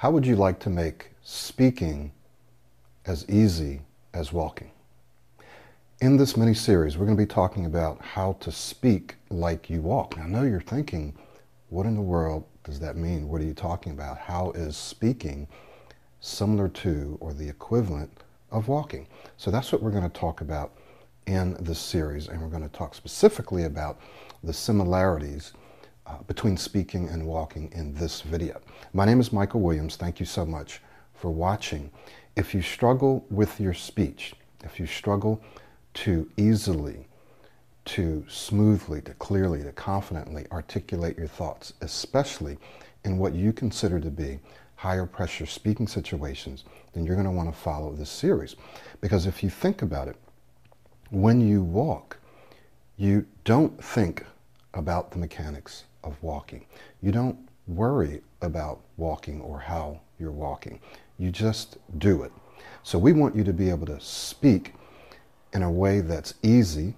How would you like to make speaking as easy as walking? In this mini series, we're going to be talking about how to speak like you walk. Now, I know you're thinking, what in the world does that mean? What are you talking about? How is speaking similar to or the equivalent of walking? So that's what we're going to talk about in this series, and we're going to talk specifically about the similarities uh, between speaking and walking in this video. My name is Michael Williams. Thank you so much for watching. If you struggle with your speech, if you struggle to easily, to smoothly, to clearly, to confidently articulate your thoughts, especially in what you consider to be higher pressure speaking situations, then you're going to want to follow this series. Because if you think about it, when you walk, you don't think about the mechanics of walking. You don't worry about walking or how you're walking. You just do it. So we want you to be able to speak in a way that's easy,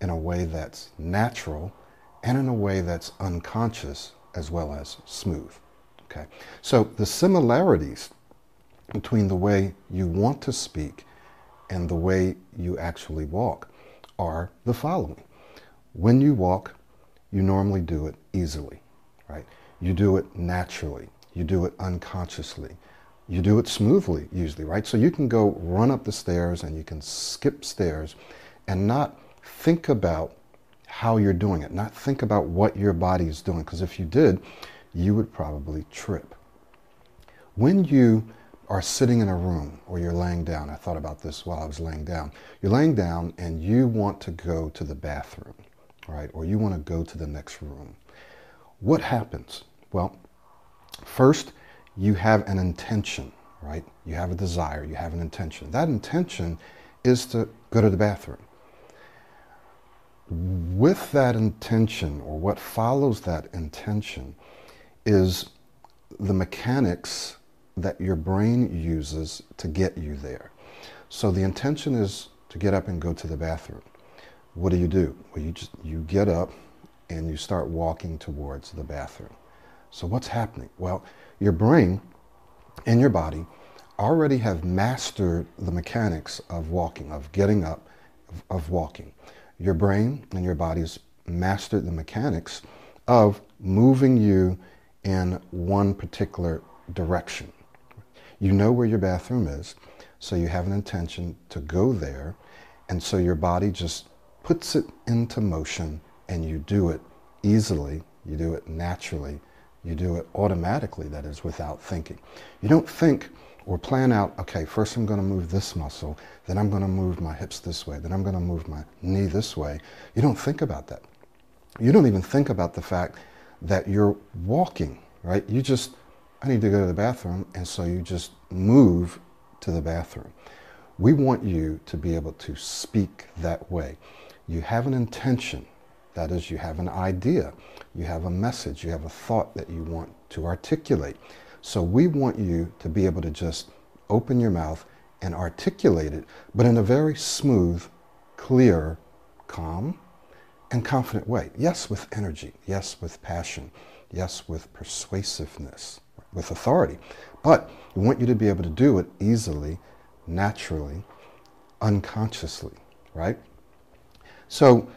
in a way that's natural, and in a way that's unconscious as well as smooth. Okay. So the similarities between the way you want to speak and the way you actually walk are the following. When you walk, you normally do it easily, right? You do it naturally. You do it unconsciously. You do it smoothly, usually, right? So you can go run up the stairs and you can skip stairs and not think about how you're doing it, not think about what your body is doing, because if you did, you would probably trip. When you are sitting in a room or you're laying down, I thought about this while I was laying down. You're laying down and you want to go to the bathroom right? Or you want to go to the next room. What happens? Well, first, you have an intention, right? You have a desire, you have an intention. That intention is to go to the bathroom. With that intention, or what follows that intention, is the mechanics that your brain uses to get you there. So the intention is to get up and go to the bathroom what do you do? Well, you just you get up and you start walking towards the bathroom. So what's happening? Well, your brain and your body already have mastered the mechanics of walking, of getting up, of, walking. Your brain and your body's mastered the mechanics of moving you in one particular direction. You know where your bathroom is, so you have an intention to go there, and so your body just puts it into motion and you do it easily, you do it naturally, you do it automatically, that is, without thinking. You don't think or plan out, okay, first I'm going to move this muscle, then I'm going to move my hips this way, then I'm going to move my knee this way. You don't think about that. You don't even think about the fact that you're walking, right? You just, I need to go to the bathroom, and so you just move to the bathroom. We want you to be able to speak that way you have an intention. That is, you have an idea, you have a message, you have a thought that you want to articulate. So we want you to be able to just open your mouth and articulate it, but in a very smooth, clear, calm, and confident way. Yes, with energy. Yes, with passion. Yes, with persuasiveness, with authority. But we want you to be able to do it easily, naturally, unconsciously, right? So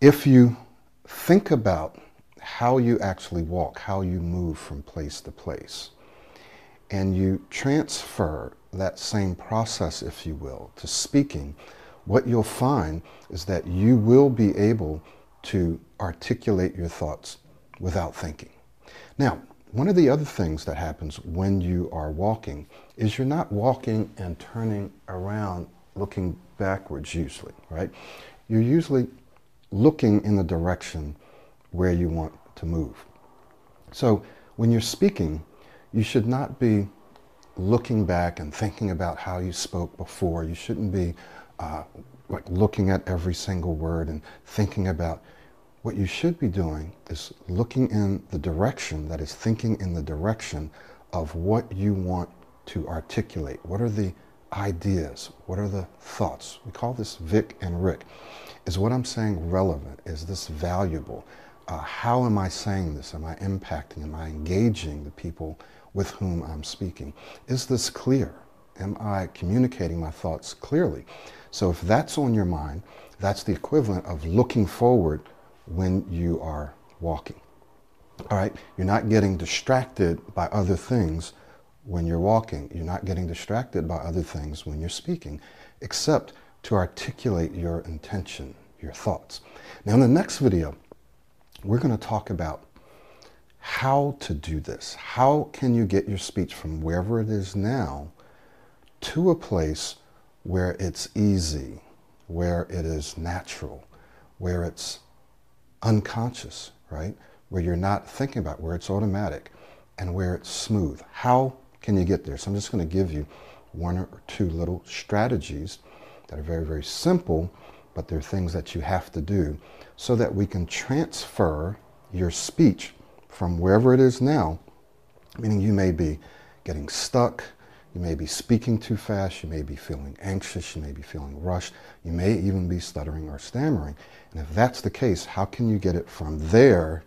if you think about how you actually walk, how you move from place to place, and you transfer that same process, if you will, to speaking, what you'll find is that you will be able to articulate your thoughts without thinking. Now, one of the other things that happens when you are walking is you're not walking and turning around looking backwards usually, right? You're usually looking in the direction where you want to move. So when you're speaking, you should not be looking back and thinking about how you spoke before. You shouldn't be uh, like looking at every single word and thinking about what you should be doing is looking in the direction that is thinking in the direction of what you want to articulate. What are the ideas? What are the thoughts? We call this Vic and Rick. Is what I'm saying relevant? Is this valuable? uh, how am I saying this? Am I impacting? Am I engaging the people with whom I'm speaking? Is this clear? Am I communicating my thoughts clearly? So if that's on your mind, that's the equivalent of looking forward when you are walking. All right, you're not getting distracted by other things when you're walking. You're not getting distracted by other things when you're speaking, except to articulate your intention, your thoughts. Now, in the next video, we're going to talk about how to do this. How can you get your speech from wherever it is now to a place where it's easy, where it is natural, where it's unconscious, right? Where you're not thinking about, where it's automatic, and where it's smooth. How can you get there? So I'm just going to give you one or two little strategies that are very, very simple, but they're things that you have to do so that we can transfer your speech from wherever it is now, meaning you may be getting stuck, you may be speaking too fast, you may be feeling anxious, you may be feeling rushed, you may even be stuttering or stammering. And if that's the case, how can you get it from there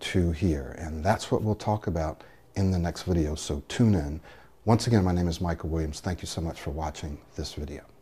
to here? And that's what we'll talk about in the next video, so tune in. Once again, my name is Michael Williams. Thank you so much for watching this video.